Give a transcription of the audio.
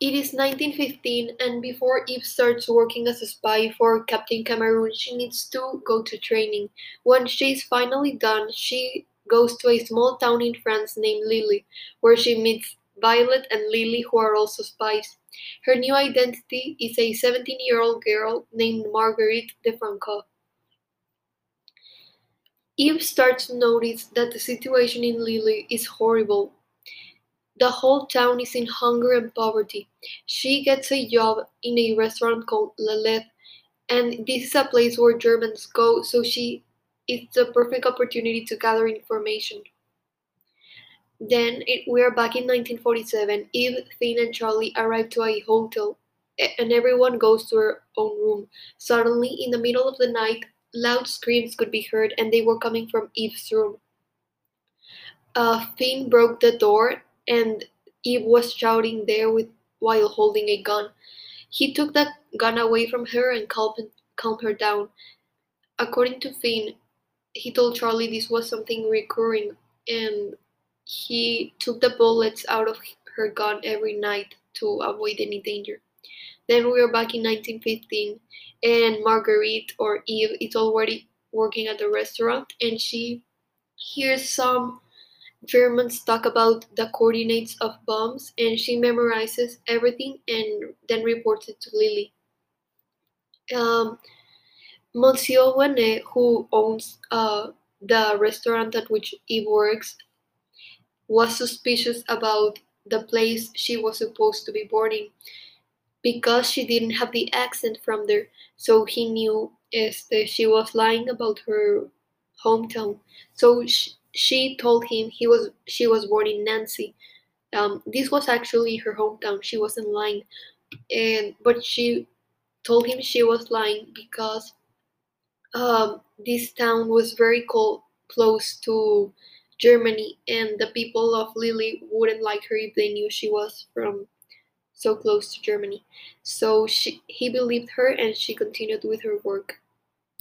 It is 1915, and before Eve starts working as a spy for Captain Cameron, she needs to go to training. When she is finally done, she goes to a small town in France named Lille, where she meets Violette and Lili, who are also spies. Her new identity is a 17 year old girl named Marguerite de Franco. Eve starts to notice that the situation in Lille is horrible. The whole town is in hunger and poverty. She gets a job in a restaurant called Lilith, and this is a place where Germans go, so she it's the perfect opportunity to gather information. Then it, we are back in 1947. Eve, Finn, and Charlie arrive to a hotel, and everyone goes to their own room. Suddenly, in the middle of the night, loud screams could be heard, and they were coming from Eve's room. Uh, Finn broke the door and Eve was shouting there with while holding a gun. He took that gun away from her and calmed, calmed her down. According to Finn, he told Charlie this was something recurring and he took the bullets out of her gun every night to avoid any danger. Then we are back in 1915 and Marguerite or Eve is already working at the restaurant and she hears some Germans talk about the coordinates of bombs, and she memorizes everything and then reports it to Lili. Um, Monsieur Wenne, who owns uh, the restaurant at which Eve works, was suspicious about the place she was supposed to be boarding because she didn't have the accent from there, so he knew este, she was lying about her hometown. So she, she told him he was she was born in Nancy. Um, this was actually her hometown. She wasn't lying, and but she told him she was lying because um, this town was very close to Germany, and the people of Lily wouldn't like her if they knew she was from so close to Germany. So she, he believed her, and she continued with her work.